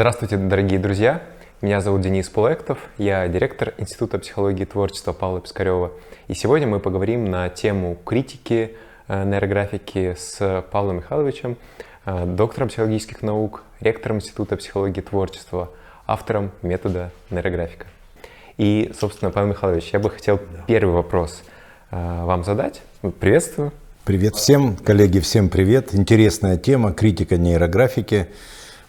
Здравствуйте, дорогие друзья! Меня зовут Денис Пулектов, я директор Института психологии и творчества Павла Пискарева. И сегодня мы поговорим на тему критики э, нейрографики с Павлом Михайловичем, э, доктором психологических наук, ректором Института психологии и творчества, автором метода нейрографика. И, собственно, Павел Михайлович, я бы хотел первый вопрос э, вам задать. Приветствую. Привет всем, коллеги, всем привет. Интересная тема, критика нейрографики.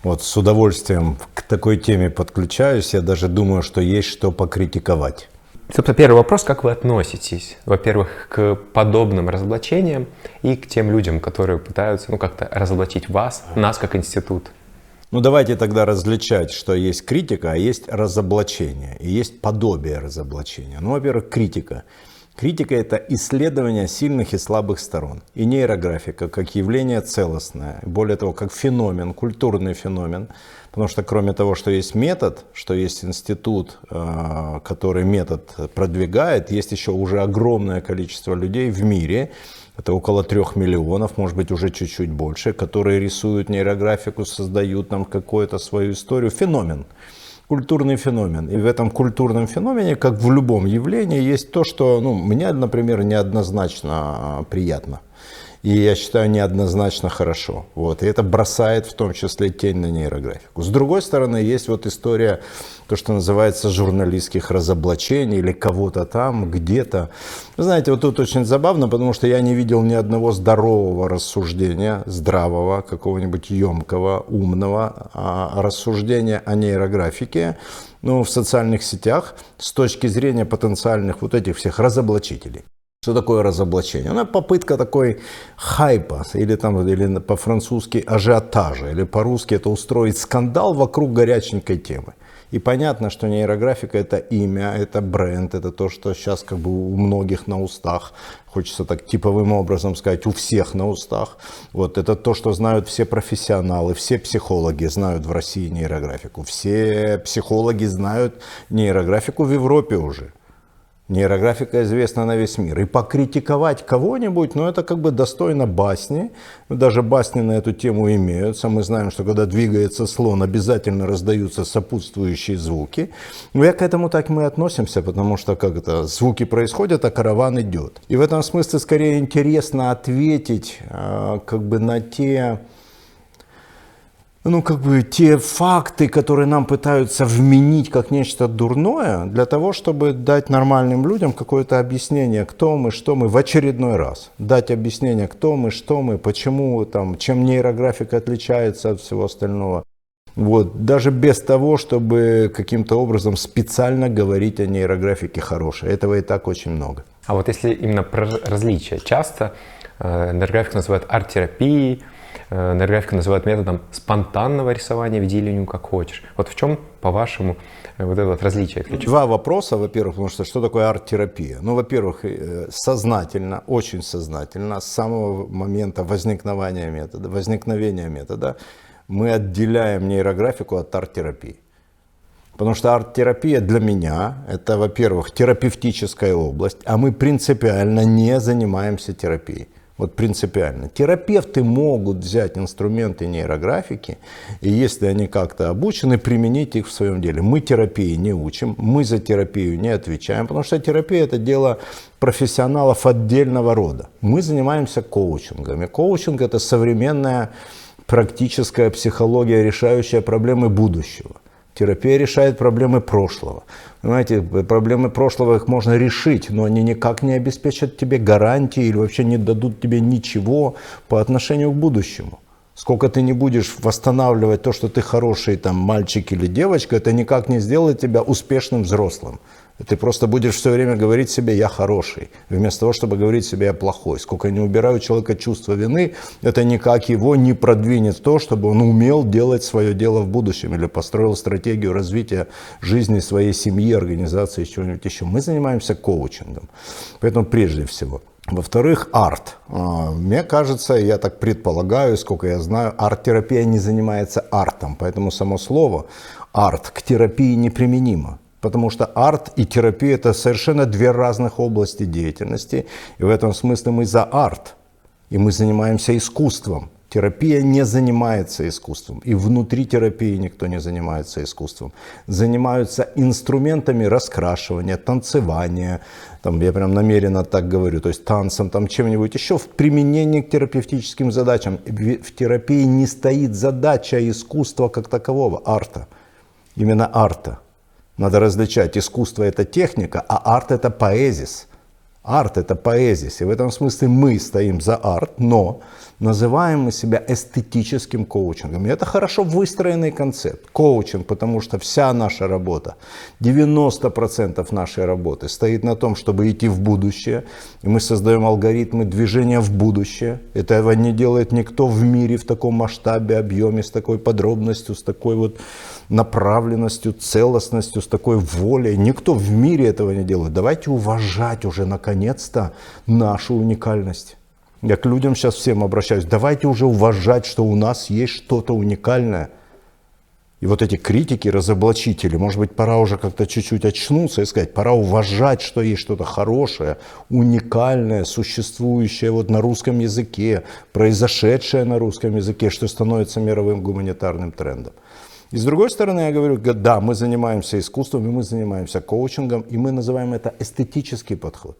Вот с удовольствием к такой теме подключаюсь. Я даже думаю, что есть что покритиковать. Собственно, первый вопрос, как вы относитесь, во-первых, к подобным разоблачениям и к тем людям, которые пытаются, ну, как-то разоблачить вас, нас как институт? Ну давайте тогда различать, что есть критика, а есть разоблачение, и есть подобие разоблачения. Ну, во-первых, критика. Критика – это исследование сильных и слабых сторон. И нейрографика как явление целостное, более того, как феномен, культурный феномен. Потому что кроме того, что есть метод, что есть институт, э, который метод продвигает, есть еще уже огромное количество людей в мире, это около трех миллионов, может быть уже чуть-чуть больше, которые рисуют нейрографику, создают нам какую-то свою историю. Феномен культурный феномен. И в этом культурном феномене, как в любом явлении, есть то, что ну, мне, например, неоднозначно приятно. И я считаю неоднозначно хорошо. Вот. И это бросает в том числе тень на нейрографику. С другой стороны, есть вот история, то, что называется журналистских разоблачений или кого-то там, где-то. Знаете, вот тут очень забавно, потому что я не видел ни одного здорового рассуждения, здравого, какого-нибудь емкого, умного а рассуждения о нейрографике ну, в социальных сетях с точки зрения потенциальных вот этих всех разоблачителей. Что такое разоблачение? Она попытка такой хайпа, или, там, или по-французски ажиотажа, или по-русски это устроить скандал вокруг горяченькой темы. И понятно, что нейрографика это имя, это бренд, это то, что сейчас как бы у многих на устах. Хочется так типовым образом сказать, у всех на устах. Вот это то, что знают все профессионалы, все психологи знают в России нейрографику. Все психологи знают нейрографику в Европе уже. Нейрографика известна на весь мир. И покритиковать кого-нибудь, ну это как бы достойно басни. Даже басни на эту тему имеются. Мы знаем, что когда двигается слон, обязательно раздаются сопутствующие звуки. Но я к этому так мы относимся, потому что как это, звуки происходят, а караван идет. И в этом смысле скорее интересно ответить а, как бы на те ну, как бы те факты, которые нам пытаются вменить как нечто дурное, для того, чтобы дать нормальным людям какое-то объяснение, кто мы, что мы, в очередной раз. Дать объяснение, кто мы, что мы, почему, там, чем нейрографика отличается от всего остального. Вот, даже без того, чтобы каким-то образом специально говорить о нейрографике хорошей. Этого и так очень много. А вот если именно про различия, часто э, нейрографику называют арт-терапией, Э, нейрографика называют методом спонтанного рисования, веди линию как хочешь. Вот в чем, по-вашему, э, вот это вот различие? Два вопроса, во-первых, потому что что такое арт-терапия? Ну, во-первых, э, сознательно, очень сознательно, с самого момента возникновения метода, возникновения метода, мы отделяем нейрографику от арт-терапии. Потому что арт-терапия для меня это, во-первых, терапевтическая область, а мы принципиально не занимаемся терапией. Вот принципиально. Терапевты могут взять инструменты нейрографики, и если они как-то обучены, применить их в своем деле. Мы терапии не учим, мы за терапию не отвечаем, потому что терапия это дело профессионалов отдельного рода. Мы занимаемся коучингом. И коучинг это современная практическая психология, решающая проблемы будущего. Терапия решает проблемы прошлого. Понимаете, проблемы прошлого их можно решить, но они никак не обеспечат тебе гарантии или вообще не дадут тебе ничего по отношению к будущему. Сколько ты не будешь восстанавливать то, что ты хороший там, мальчик или девочка, это никак не сделает тебя успешным взрослым. Ты просто будешь все время говорить себе «я хороший», вместо того, чтобы говорить себе «я плохой». Сколько не убираю у человека чувство вины, это никак его не продвинет то, чтобы он умел делать свое дело в будущем или построил стратегию развития жизни своей семьи, организации, чего-нибудь еще. Мы занимаемся коучингом. Поэтому прежде всего. Во-вторых, арт. А, мне кажется, я так предполагаю, сколько я знаю, арт-терапия не занимается артом. Поэтому само слово арт к терапии неприменимо. Потому что арт и терапия это совершенно две разных области деятельности. И в этом смысле мы за арт. И мы занимаемся искусством. Терапия не занимается искусством, и внутри терапии никто не занимается искусством. Занимаются инструментами раскрашивания, танцевания, там, я прям намеренно так говорю, то есть танцем, там чем-нибудь еще в применении к терапевтическим задачам. В терапии не стоит задача искусства как такового, арта, именно арта. Надо различать, искусство это техника, а арт это поэзис. Арт это поэзис, и в этом смысле мы стоим за арт, но называем мы себя эстетическим коучингом. И это хорошо выстроенный концепт. Коучинг, потому что вся наша работа, 90% нашей работы стоит на том, чтобы идти в будущее. И мы создаем алгоритмы движения в будущее. Этого не делает никто в мире в таком масштабе, объеме, с такой подробностью, с такой вот направленностью, целостностью, с такой волей. Никто в мире этого не делает. Давайте уважать уже наконец-то нашу уникальность. Я к людям сейчас всем обращаюсь. Давайте уже уважать, что у нас есть что-то уникальное. И вот эти критики, разоблачители, может быть, пора уже как-то чуть-чуть очнуться и сказать, пора уважать, что есть что-то хорошее, уникальное, существующее вот на русском языке, произошедшее на русском языке, что становится мировым гуманитарным трендом. И с другой стороны, я говорю, да, мы занимаемся искусством, и мы занимаемся коучингом, и мы называем это эстетический подход.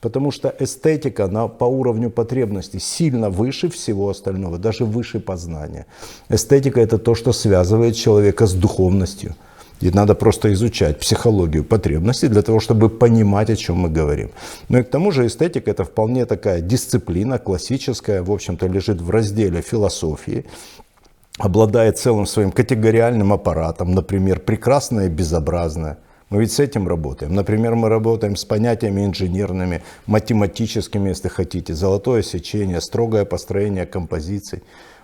Потому что эстетика на, по уровню потребностей сильно выше всего остального, даже выше познания. Эстетика это то, что связывает человека с духовностью. И надо просто изучать психологию потребностей для того, чтобы понимать, о чем мы говорим. Но и к тому же эстетика это вполне такая дисциплина классическая, в общем-то лежит в разделе философии, обладает целым своим категориальным аппаратом, например, прекрасное и безобразное. Мы ведь с этим работаем. Например, мы работаем с понятиями инженерными, математическими, если хотите, золотое сечение, строгое построение композиций.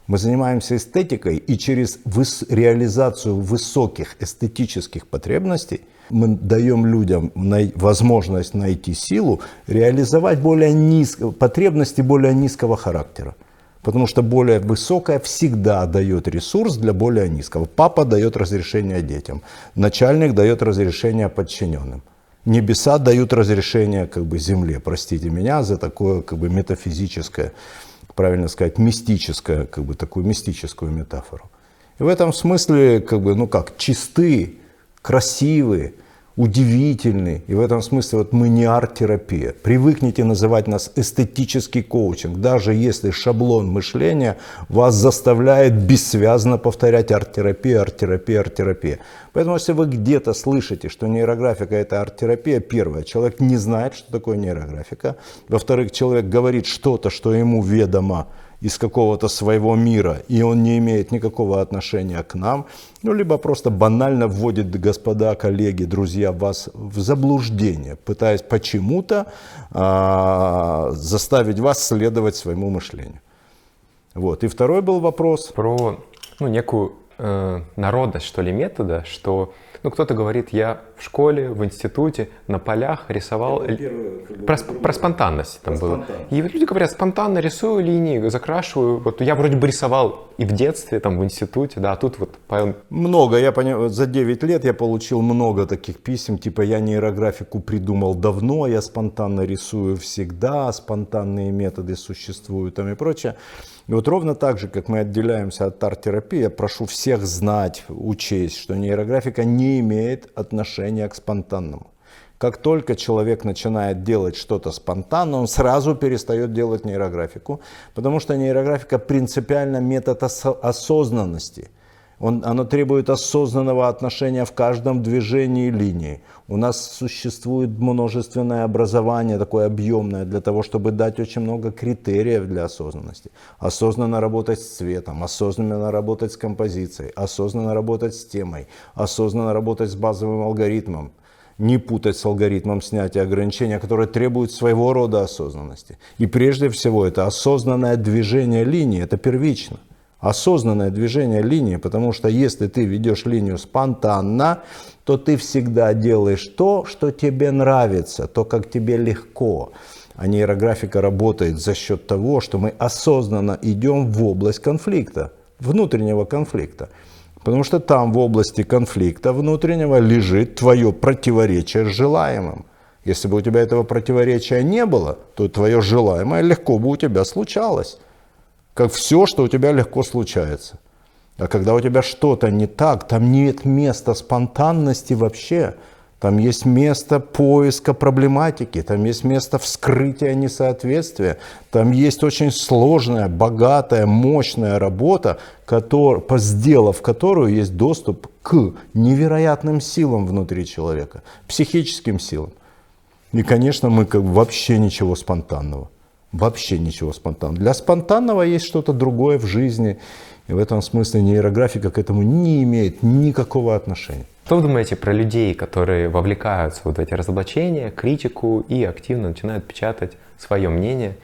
Мы занимаемся эстетикой, и через выс- реализацию высоких эстетических потребностей мы даем людям най- возможность найти силу, реализовать более низко, потребности более низкого характера. Потому что более высокая всегда дает ресурс для более низкого. Папа дает разрешение детям, начальник дает разрешение подчиненным. Небеса дают разрешение как бы земле, простите меня за такое как бы метафизическое, правильно сказать, мистическое, как бы такую мистическую метафору. И в этом смысле, как бы, ну как, чисты, красивые, удивительный. И в этом смысле вот мы не арт-терапия. Привыкните называть нас эстетический коучинг, даже если шаблон мышления вас заставляет бессвязно повторять арт-терапия, арт-терапия, арт-терапия. Поэтому если вы где-то слышите, что нейрографика это арт-терапия, первое, человек не знает, что такое нейрографика. Во-вторых, человек говорит что-то, что ему ведомо, из какого-то своего мира, и он не имеет никакого отношения к нам, ну, либо просто банально вводит, господа, коллеги, друзья, вас в заблуждение, пытаясь почему-то а, заставить вас следовать своему мышлению. Вот. И второй был вопрос. Про ну, некую э, народность, что ли, метода, что ну, кто-то говорит, я в школе, в институте, на полях рисовал... Первое, про, про спонтанность там про было. И люди говорят, спонтанно рисую линии, закрашиваю. Вот я вроде бы рисовал и в детстве, там, в институте, да, а тут вот... Много, я понял, за 9 лет я получил много таких писем, типа я нейрографику придумал давно, я спонтанно рисую всегда, спонтанные методы существуют там и прочее. И вот ровно так же, как мы отделяемся от арт-терапии, я прошу всех знать, учесть, что нейрографика не имеет отношения к спонтанному. Как только человек начинает делать что-то спонтанно, он сразу перестает делать нейрографику, потому что нейрографика принципиально метод осознанности – он, оно требует осознанного отношения в каждом движении линии. У нас существует множественное образование, такое объемное, для того, чтобы дать очень много критериев для осознанности. Осознанно работать с цветом, осознанно работать с композицией, осознанно работать с темой, осознанно работать с базовым алгоритмом не путать с алгоритмом снятия ограничения, который требует своего рода осознанности. И прежде всего это осознанное движение линии, это первично осознанное движение линии, потому что если ты ведешь линию спонтанно, то ты всегда делаешь то, что тебе нравится, то, как тебе легко. А нейрографика работает за счет того, что мы осознанно идем в область конфликта, внутреннего конфликта. Потому что там в области конфликта внутреннего лежит твое противоречие с желаемым. Если бы у тебя этого противоречия не было, то твое желаемое легко бы у тебя случалось. Как все, что у тебя легко случается. А когда у тебя что-то не так, там нет места спонтанности вообще. Там есть место поиска проблематики, там есть место вскрытия несоответствия, там есть очень сложная, богатая, мощная работа, который, сделав которую есть доступ к невероятным силам внутри человека, психическим силам. И, конечно, мы как вообще ничего спонтанного. Вообще ничего спонтанного. Для спонтанного есть что-то другое в жизни. И в этом смысле нейрографика к этому не имеет никакого отношения. Что вы думаете про людей, которые вовлекаются вот в эти разоблачения, критику и активно начинают печатать свое мнение?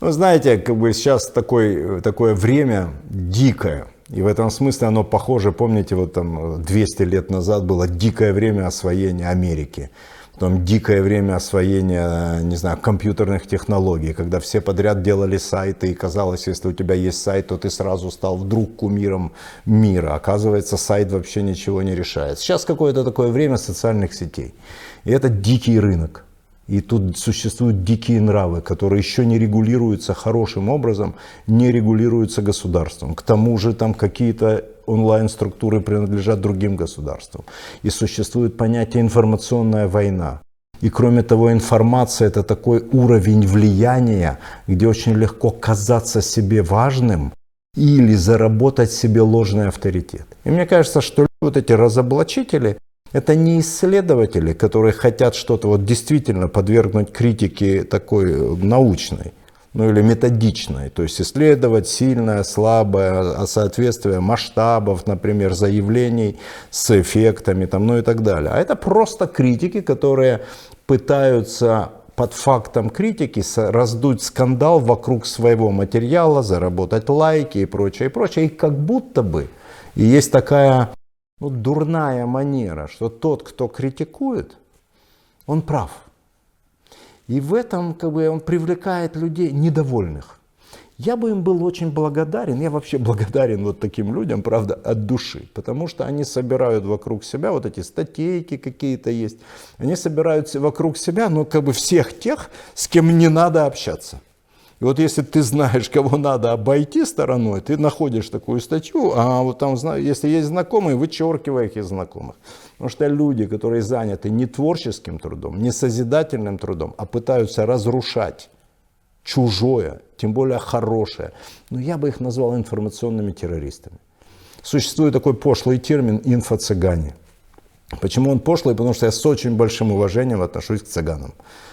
Ну, знаете, как бы сейчас такой, такое время дикое. И в этом смысле оно похоже, помните, вот там 200 лет назад было дикое время освоения Америки потом дикое время освоения, не знаю, компьютерных технологий, когда все подряд делали сайты, и казалось, если у тебя есть сайт, то ты сразу стал вдруг кумиром мира. Оказывается, сайт вообще ничего не решает. Сейчас какое-то такое время социальных сетей. И это дикий рынок. И тут существуют дикие нравы, которые еще не регулируются хорошим образом, не регулируются государством. К тому же там какие-то онлайн-структуры принадлежат другим государствам. И существует понятие информационная война. И кроме того, информация это такой уровень влияния, где очень легко казаться себе важным или заработать себе ложный авторитет. И мне кажется, что вот эти разоблачители это не исследователи, которые хотят что-то вот действительно подвергнуть критике такой э, научной, ну или методичной, то есть исследовать сильное, слабое, а соответствие масштабов, например, заявлений с эффектами, там, ну и так далее. А это просто критики, которые пытаются под фактом критики раздуть скандал вокруг своего материала, заработать лайки и прочее, и прочее. И как будто бы и есть такая ну, дурная манера, что тот, кто критикует, он прав. И в этом как бы, он привлекает людей недовольных. Я бы им был очень благодарен, я вообще благодарен вот таким людям, правда, от души, потому что они собирают вокруг себя, вот эти статейки какие-то есть, они собирают вокруг себя, ну, как бы всех тех, с кем не надо общаться. И вот если ты знаешь, кого надо обойти стороной, ты находишь такую статью, а вот там, если есть знакомые, вычеркивай их из знакомых. Потому что люди, которые заняты не творческим трудом, не созидательным трудом, а пытаются разрушать чужое, тем более хорошее, ну я бы их назвал информационными террористами. Существует такой пошлый термин «инфо-цыгане». Почему он пошлый? Потому что я с очень большим уважением отношусь к цыганам.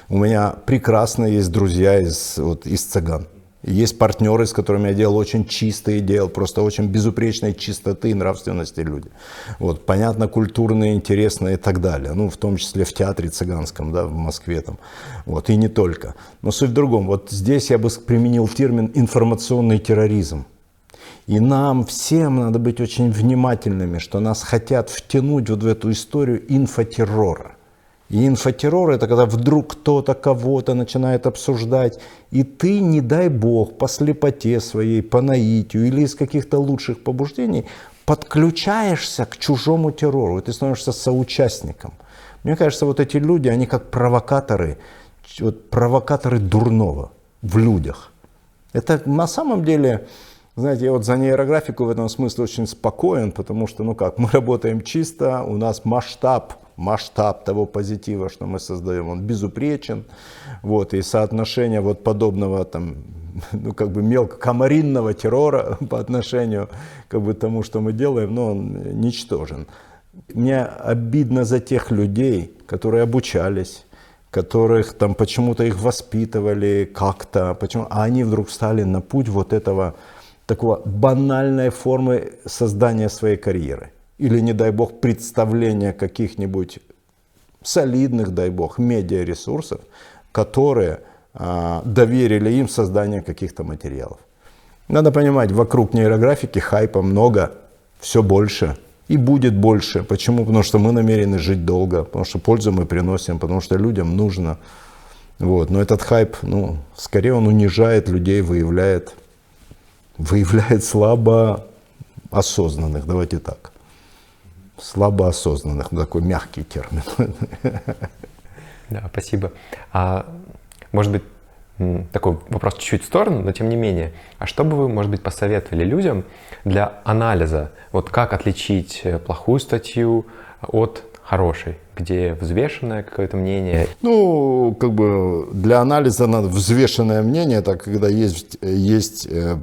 У меня прекрасно есть друзья из, вот, из цыган. Есть партнеры, с которыми я делал очень чистые, делал просто очень безупречной чистоты и нравственности люди. Вот, понятно, культурные, интересные и так далее. Ну, в том числе в театре цыганском, да, в Москве там. Вот, и не только. Но суть в другом. Вот здесь я бы применил термин информационный терроризм. И нам всем надо быть очень внимательными, что нас хотят втянуть вот в эту историю инфотеррора. И инфотеррор это когда вдруг кто-то кого-то начинает обсуждать, и ты, не дай бог, по слепоте своей, по наитию или из каких-то лучших побуждений подключаешься к чужому террору, и ты становишься соучастником. Мне кажется, вот эти люди, они как провокаторы, вот провокаторы дурного в людях. Это на самом деле знаете, я вот за нейрографику в этом смысле очень спокоен, потому что, ну как, мы работаем чисто, у нас масштаб, масштаб того позитива, что мы создаем, он безупречен, вот, и соотношение вот подобного там, ну как бы мелко комаринного террора по отношению как бы тому, что мы делаем, ну он ничтожен. Мне обидно за тех людей, которые обучались, которых там почему-то их воспитывали как-то, почему, а они вдруг встали на путь вот этого такого банальной формы создания своей карьеры. Или, не дай бог, представления каких-нибудь солидных, дай бог, медиаресурсов, которые а, доверили им создание каких-то материалов. Надо понимать, вокруг нейрографики хайпа много, все больше и будет больше. Почему? Потому что мы намерены жить долго, потому что пользу мы приносим, потому что людям нужно. Вот. Но этот хайп, ну, скорее он унижает людей, выявляет выявляет слабо осознанных, давайте так. Слабо осознанных, ну, такой мягкий термин. Да, спасибо. А может быть, такой вопрос чуть-чуть в сторону, но тем не менее. А что бы вы, может быть, посоветовали людям для анализа? Вот как отличить э, плохую статью от хорошей, где взвешенное какое-то мнение? Ну, как бы для анализа надо взвешенное мнение, это когда есть, есть э,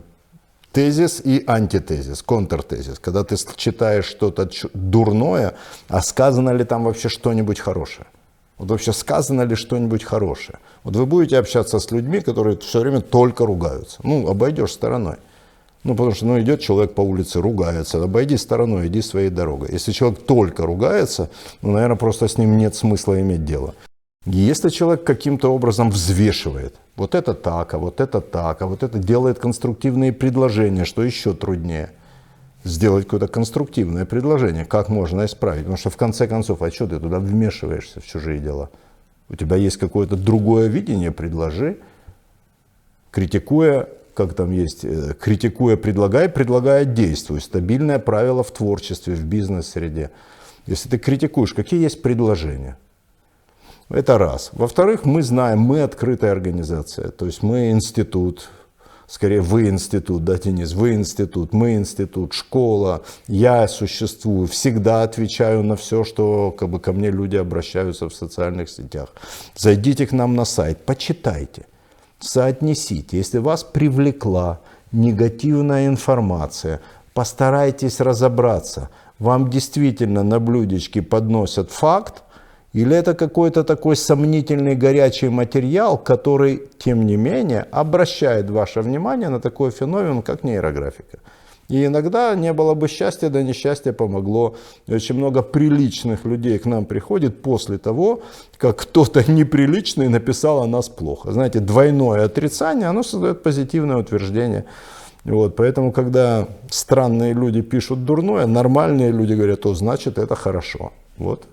тезис и антитезис, контртезис. Когда ты читаешь что-то дурное, а сказано ли там вообще что-нибудь хорошее? Вот вообще сказано ли что-нибудь хорошее? Вот вы будете общаться с людьми, которые все время только ругаются. Ну, обойдешь стороной. Ну, потому что ну, идет человек по улице, ругается. Обойди стороной, иди своей дорогой. Если человек только ругается, ну, наверное, просто с ним нет смысла иметь дело. Если человек каким-то образом взвешивает, вот это так, а вот это так, а вот это делает конструктивные предложения, что еще труднее – сделать какое-то конструктивное предложение, как можно исправить. Потому что в конце концов, а что ты туда вмешиваешься в чужие дела? У тебя есть какое-то другое видение, предложи, критикуя, как там есть, э, критикуя, предлагай, предлагая, действуй. Стабильное правило в творчестве, в бизнес-среде. Если ты критикуешь, какие есть предложения? Это раз. Во-вторых, мы знаем, мы открытая организация, то есть мы институт, скорее вы институт, да, Денис, вы институт, мы институт, школа, я существую, всегда отвечаю на все, что как бы, ко мне люди обращаются в социальных сетях. Зайдите к нам на сайт, почитайте, соотнесите. Если вас привлекла негативная информация, постарайтесь разобраться. Вам действительно на блюдечке подносят факт, или это какой-то такой сомнительный горячий материал, который, тем не менее, обращает ваше внимание на такой феномен, как нейрографика. И иногда не было бы счастья, да несчастье помогло. Очень много приличных людей к нам приходит после того, как кто-то неприличный написал о нас плохо. Знаете, двойное отрицание, оно создает позитивное утверждение. Вот, поэтому, когда странные люди пишут дурное, нормальные люди говорят, то значит это хорошо. Вот.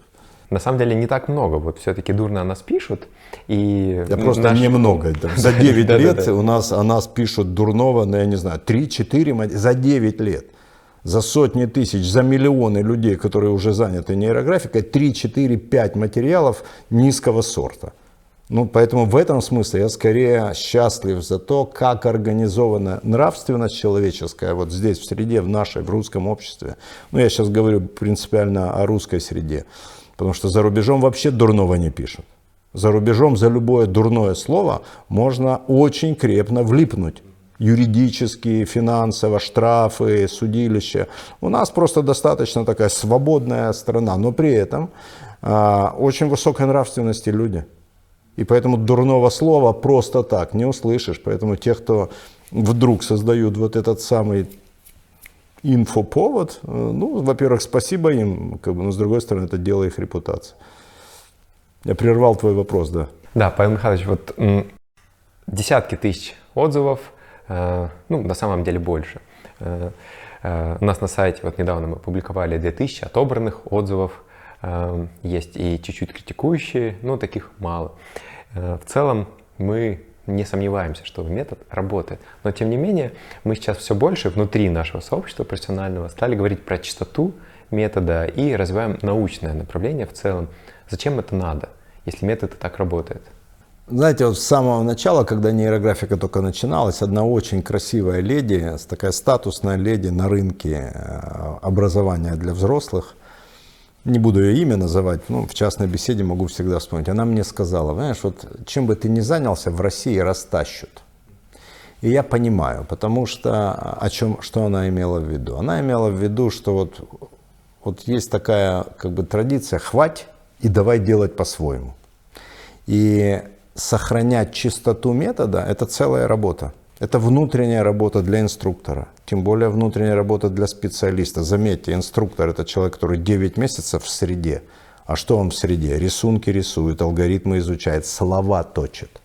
На самом деле не так много. Вот все-таки дурно о нас пишут. И я просто наш... немного. За 9 лет у нас о нас пишут дурного, ну я не знаю, 3-4, за 9 лет. За сотни тысяч, за миллионы людей, которые уже заняты нейрографикой, 3, 4, 5 материалов низкого сорта. Ну, поэтому в этом смысле я скорее счастлив за то, как организована нравственность человеческая вот здесь, в среде, в нашей, в русском обществе. Ну, я сейчас говорю принципиально о русской среде. Потому что за рубежом вообще дурного не пишут. За рубежом за любое дурное слово можно очень крепно влипнуть. Юридические, финансово, штрафы, судилища. У нас просто достаточно такая свободная страна, но при этом а, очень высокой нравственности люди. И поэтому дурного слова просто так не услышишь. Поэтому те, кто вдруг создают вот этот самый инфоповод, э, ну, во-первых, спасибо им, как бы, но с другой стороны, это дело их репутации. Я прервал твой вопрос, да. Да, Павел Михайлович, вот десятки тысяч отзывов, э, ну, на самом деле больше. Э, у нас на сайте, вот недавно мы публиковали 2000 отобранных отзывов, есть и чуть-чуть критикующие, но таких мало. В целом мы не сомневаемся, что метод работает. Но тем не менее, мы сейчас все больше внутри нашего сообщества профессионального стали говорить про чистоту метода и развиваем научное направление в целом. Зачем это надо, если метод и так работает? Знаете, вот с самого начала, когда нейрографика только начиналась, одна очень красивая леди, такая статусная леди на рынке э, образования для взрослых, не буду ее имя называть, но в частной беседе могу всегда вспомнить. Она мне сказала, знаешь, вот чем бы ты ни занялся, в России растащут. И я понимаю, потому что о чем, что она имела в виду? Она имела в виду, что вот, вот есть такая как бы традиция, хвать и давай делать по-своему. И сохранять чистоту метода – это целая работа. Это внутренняя работа для инструктора, тем более внутренняя работа для специалиста. Заметьте, инструктор это человек, который 9 месяцев в среде. А что он в среде? Рисунки рисует, алгоритмы изучает, слова точит.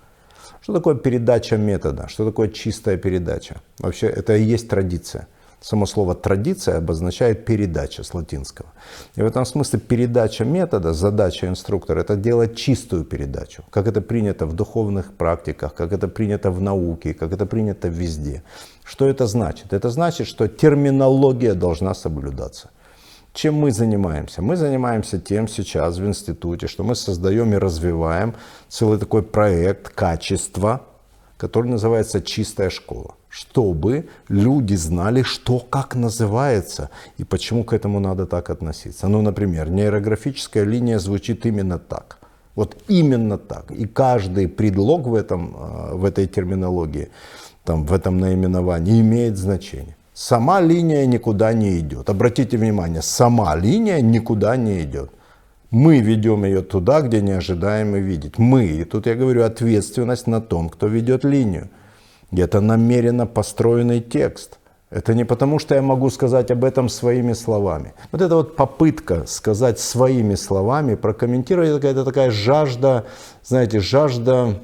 Что такое передача метода? Что такое чистая передача? Вообще это и есть традиция. Само слово «традиция» обозначает передача с латинского. И в этом смысле передача метода, задача инструктора – это делать чистую передачу, как это принято в духовных практиках, как это принято в науке, как это принято везде. Что это значит? Это значит, что терминология должна соблюдаться. Чем мы занимаемся? Мы занимаемся тем сейчас в институте, что мы создаем и развиваем целый такой проект качества который называется «Чистая школа», чтобы люди знали, что как называется и почему к этому надо так относиться. Ну, например, нейрографическая линия звучит именно так. Вот именно так. И каждый предлог в, этом, э, в этой терминологии, там, в этом наименовании имеет значение. Сама линия никуда не идет. Обратите внимание, сама линия никуда не идет. Мы ведем ее туда, где не ожидаем видеть. Мы. И тут я говорю ответственность на том, кто ведет линию. И это намеренно построенный текст. Это не потому, что я могу сказать об этом своими словами. Вот эта вот попытка сказать своими словами, прокомментировать, это какая-то такая жажда, знаете, жажда,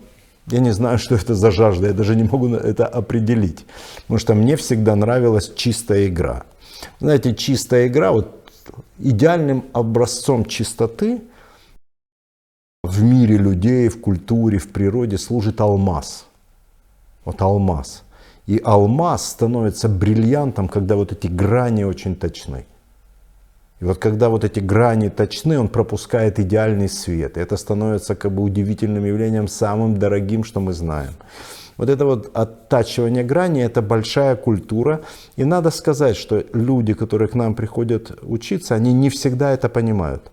я не знаю, что это за жажда, я даже не могу это определить. Потому что мне всегда нравилась чистая игра. Знаете, чистая игра, вот идеальным образцом чистоты в мире людей, в культуре, в природе служит алмаз. Вот алмаз. И алмаз становится бриллиантом, когда вот эти грани очень точны. И вот когда вот эти грани точны, он пропускает идеальный свет. И это становится как бы удивительным явлением, самым дорогим, что мы знаем. Вот это вот оттачивание грани – это большая культура. И надо сказать, что люди, которые к нам приходят учиться, они не всегда это понимают.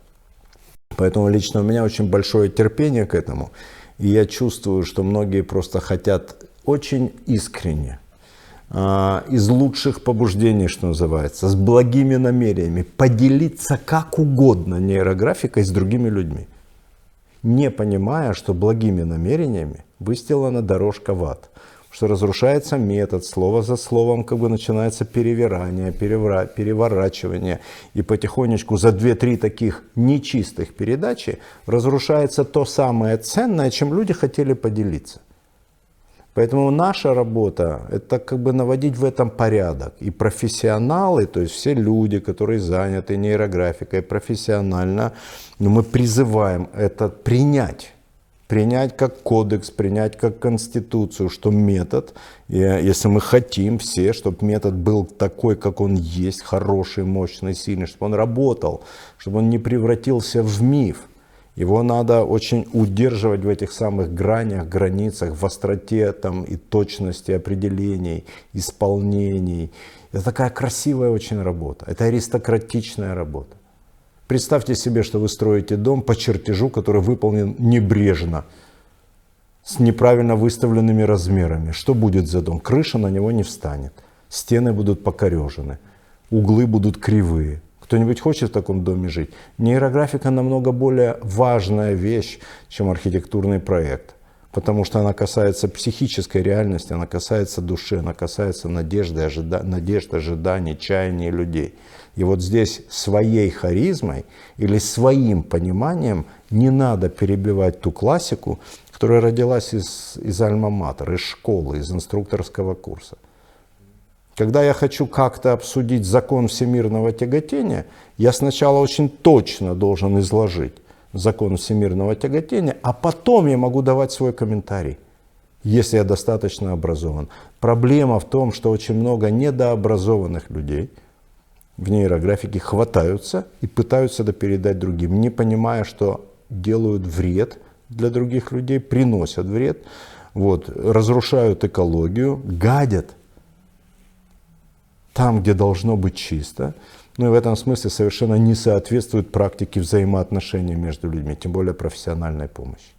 Поэтому лично у меня очень большое терпение к этому. И я чувствую, что многие просто хотят очень искренне, а, из лучших побуждений, что называется, с благими намерениями, поделиться как угодно нейрографикой с другими людьми не понимая, что благими намерениями выстилана дорожка в ад, что разрушается метод, слово за словом как бы начинается перевирание, перевра... переворачивание, и потихонечку за 2-3 таких нечистых передачи разрушается то самое ценное, чем люди хотели поделиться. Поэтому наша работа – это как бы наводить в этом порядок. И профессионалы, то есть все люди, которые заняты нейрографикой профессионально, ну, мы призываем это принять. Принять как кодекс, принять как конституцию, что метод, если мы хотим все, чтобы метод был такой, как он есть, хороший, мощный, сильный, чтобы он работал, чтобы он не превратился в миф – его надо очень удерживать в этих самых гранях, границах, в остроте там, и точности определений, исполнений. Это такая красивая очень работа. Это аристократичная работа. Представьте себе, что вы строите дом по чертежу, который выполнен небрежно, с неправильно выставленными размерами. Что будет за дом? Крыша на него не встанет. Стены будут покорежены, углы будут кривые, кто-нибудь хочет в таком доме жить? Нейрографика намного более важная вещь, чем архитектурный проект. Потому что она касается психической реальности, она касается души, она касается надежды, ожида... надежд, ожиданий, чаяний людей. И вот здесь своей харизмой или своим пониманием не надо перебивать ту классику, которая родилась из, из альма-матер, из школы, из инструкторского курса. Когда я хочу как-то обсудить закон всемирного тяготения, я сначала очень точно должен изложить закон всемирного тяготения, а потом я могу давать свой комментарий, если я достаточно образован. Проблема в том, что очень много недообразованных людей в нейрографике хватаются и пытаются это передать другим, не понимая, что делают вред для других людей, приносят вред, вот, разрушают экологию, гадят там, где должно быть чисто, ну и в этом смысле совершенно не соответствует практике взаимоотношений между людьми, тем более профессиональной помощи.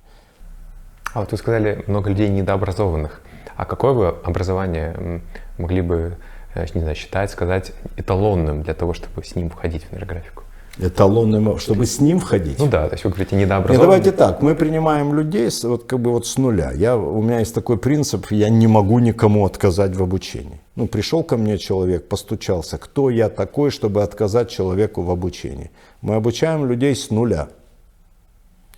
А вот вы сказали, много людей недообразованных. А какое бы образование могли бы, не знаю, считать, сказать эталонным для того, чтобы с ним входить в нейрографику? эталонным, чтобы с ним входить. Ну да, то есть вы говорите недообразованный. давайте так, мы принимаем людей с, вот как бы вот с нуля. Я, у меня есть такой принцип, я не могу никому отказать в обучении. Ну, пришел ко мне человек, постучался, кто я такой, чтобы отказать человеку в обучении. Мы обучаем людей с нуля.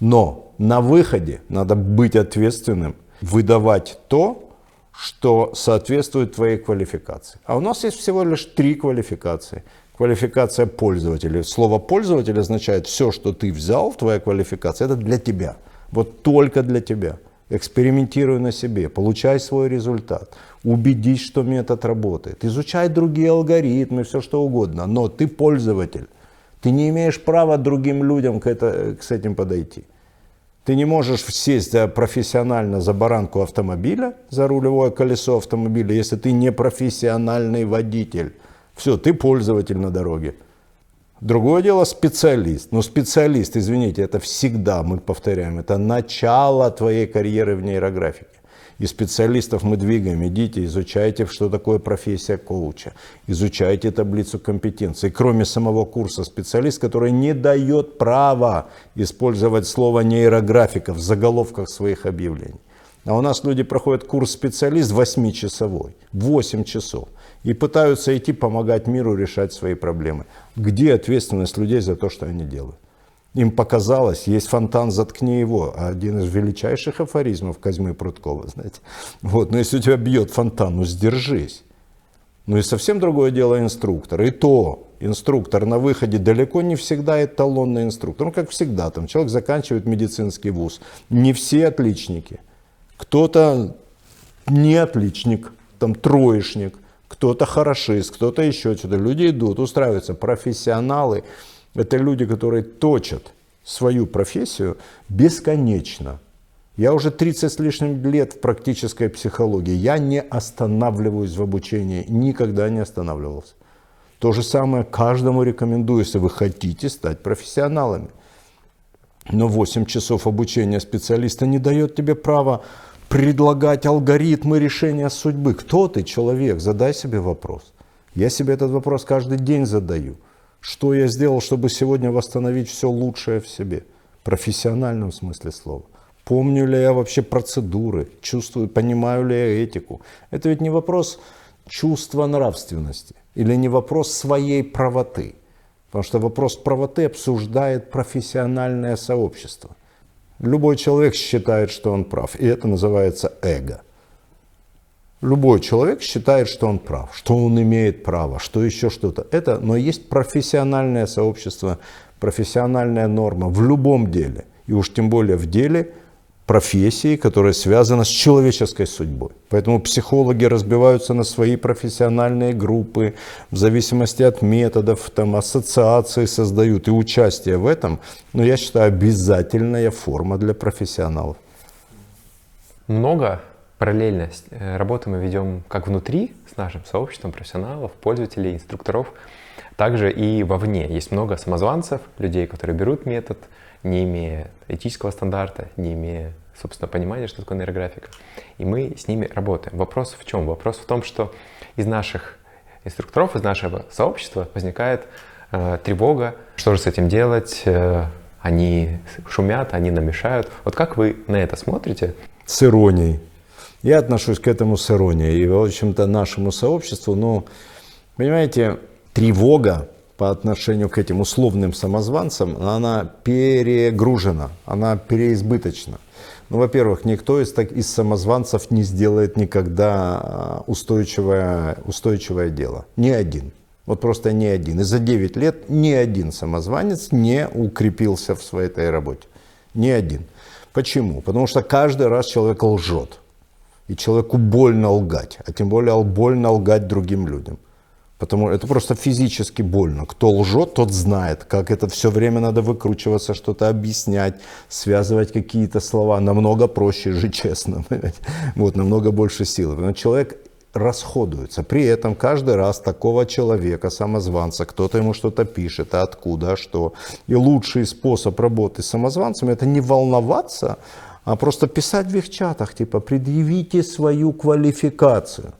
Но на выходе надо быть ответственным, выдавать то, что соответствует твоей квалификации. А у нас есть всего лишь три квалификации – квалификация пользователя. Слово пользователь означает все, что ты взял, твоя квалификация, это для тебя. Вот только для тебя. Экспериментируй на себе, получай свой результат, убедись, что метод работает, изучай другие алгоритмы, все что угодно, но ты пользователь. Ты не имеешь права другим людям к, это, к этим подойти. Ты не можешь сесть профессионально за баранку автомобиля, за рулевое колесо автомобиля, если ты не профессиональный водитель. Все, ты пользователь на дороге. Другое дело специалист. Но специалист, извините, это всегда, мы повторяем, это начало твоей карьеры в нейрографике. И специалистов мы двигаем. Идите, изучайте, что такое профессия коуча. Изучайте таблицу компетенций. Кроме самого курса специалист, который не дает права использовать слово нейрографика в заголовках своих объявлений. А у нас люди проходят курс специалист 8-часовой, 8 часов, и пытаются идти помогать миру решать свои проблемы. Где ответственность людей за то, что они делают? Им показалось, есть фонтан, заткни его. Один из величайших афоризмов Козьмы Прудкова, знаете. Вот, но если у тебя бьет фонтан, ну сдержись. Ну и совсем другое дело инструктор. И то инструктор на выходе далеко не всегда эталонный инструктор. Ну, как всегда, там человек заканчивает медицинский вуз. Не все отличники. Кто-то не отличник, там троечник, кто-то хорошист, кто-то еще что-то. Люди идут, устраиваются, профессионалы – это люди, которые точат свою профессию бесконечно. Я уже 30 с лишним лет в практической психологии. Я не останавливаюсь в обучении, никогда не останавливался. То же самое каждому рекомендую, если вы хотите стать профессионалами. Но 8 часов обучения специалиста не дает тебе права предлагать алгоритмы решения судьбы. Кто ты, человек? Задай себе вопрос. Я себе этот вопрос каждый день задаю – что я сделал, чтобы сегодня восстановить все лучшее в себе? В профессиональном смысле слова. Помню ли я вообще процедуры? Чувствую, понимаю ли я этику? Это ведь не вопрос чувства нравственности или не вопрос своей правоты. Потому что вопрос правоты обсуждает профессиональное сообщество. Любой человек считает, что он прав, и это называется эго. Любой человек считает, что он прав, что он имеет право, что еще что-то. Это, но есть профессиональное сообщество, профессиональная норма в любом деле. И уж тем более в деле профессии, которая связана с человеческой судьбой. Поэтому психологи разбиваются на свои профессиональные группы, в зависимости от методов, там, ассоциации создают и участие в этом, но я считаю, обязательная форма для профессионалов. Много параллельно э, работу мы ведем как внутри с нашим сообществом профессионалов, пользователей, инструкторов, также и вовне. Есть много самозванцев, людей, которые берут метод, не имея этического стандарта, не имея, собственно, понимания, что такое нейрографика. И мы с ними работаем. Вопрос в чем? Вопрос в том, что из наших инструкторов, из нашего сообщества возникает э, тревога, что же с этим делать, э, они шумят, они намешают. Вот как вы на это смотрите? С иронией. Я отношусь к этому с иронией. И, в общем-то, нашему сообществу, ну, понимаете, тревога по отношению к этим условным самозванцам, она перегружена, она переизбыточна. Ну, во-первых, никто из, так, из самозванцев не сделает никогда а, устойчивое, устойчивое дело. Ни один. Вот просто ни один. И за 9 лет ни один самозванец не укрепился в своей этой работе. Ни один. Почему? Потому что каждый раз человек лжет. И человеку больно лгать, а тем более больно лгать другим людям. Потому это просто физически больно. Кто лжет, тот знает, как это все время надо выкручиваться, что-то объяснять, связывать какие-то слова. Намного проще жить честно. Вот, намного больше силы. Но человек расходуется. При этом каждый раз такого человека, самозванца, кто-то ему что-то пишет, а откуда, а что. И лучший способ работы с самозванцами это не волноваться, а просто писать в их чатах, типа, предъявите свою квалификацию.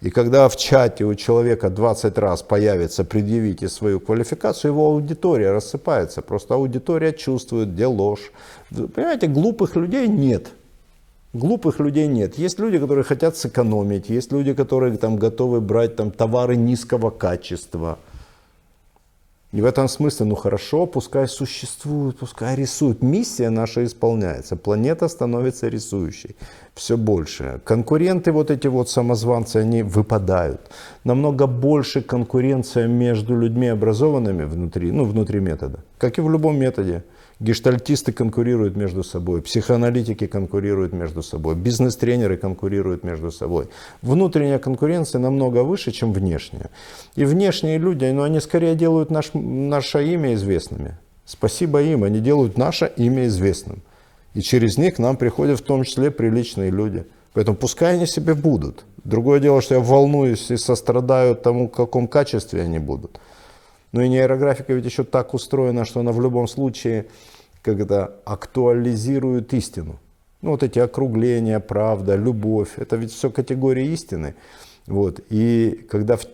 И когда в чате у человека 20 раз появится «предъявите свою квалификацию», его аудитория рассыпается. Просто аудитория чувствует, где ложь. Понимаете, глупых людей нет. Глупых людей нет. Есть люди, которые хотят сэкономить, есть люди, которые там, готовы брать там, товары низкого качества – и в этом смысле, ну хорошо, пускай существует, пускай рисует. Миссия наша исполняется. Планета становится рисующей. Все больше. Конкуренты, вот эти вот самозванцы, они выпадают. Намного больше конкуренция между людьми образованными внутри, ну, внутри метода. Как и в любом методе. Гештальтисты конкурируют между собой, психоаналитики конкурируют между собой, бизнес-тренеры конкурируют между собой. Внутренняя конкуренция намного выше, чем внешняя. И внешние люди, ну, они скорее делают наш, наше имя известными. Спасибо им, они делают наше имя известным. И через них к нам приходят в том числе приличные люди. Поэтому пускай они себе будут. Другое дело, что я волнуюсь и сострадаю тому, в каком качестве они будут. Но и нейрографика ведь еще так устроена, что она в любом случае когда актуализирует истину. Ну, вот эти округления, правда, любовь, это ведь все категории истины. Вот. И когда в,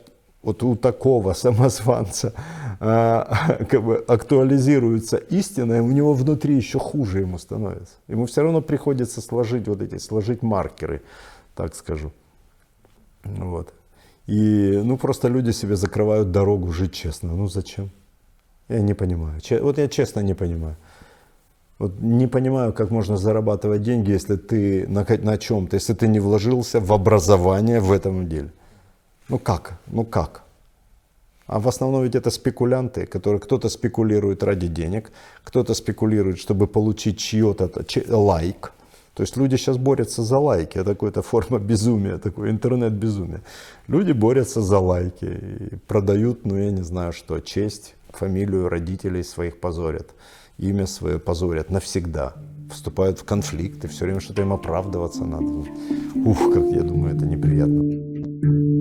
вот у такого самозванца а, как бы актуализируется истина, у него внутри еще хуже ему становится. Ему все равно приходится сложить вот эти, сложить маркеры, так скажу. Вот. И ну просто люди себе закрывают дорогу жить честно. Ну зачем? Я не понимаю. Вот я честно не понимаю. Вот не понимаю, как можно зарабатывать деньги, если ты на, на чем-то, если ты не вложился в образование в этом деле. Ну как? Ну как? А в основном ведь это спекулянты, которые кто-то спекулирует ради денег, кто-то спекулирует, чтобы получить чье-то лайк. То есть люди сейчас борются за лайки, это какая-то форма безумия, такое интернет-безумие. Люди борются за лайки и продают, ну я не знаю что, честь, фамилию родителей своих позорят имя свое позорят навсегда. Вступают в конфликты, все время что-то им оправдываться надо. Ух, как я думаю, это неприятно.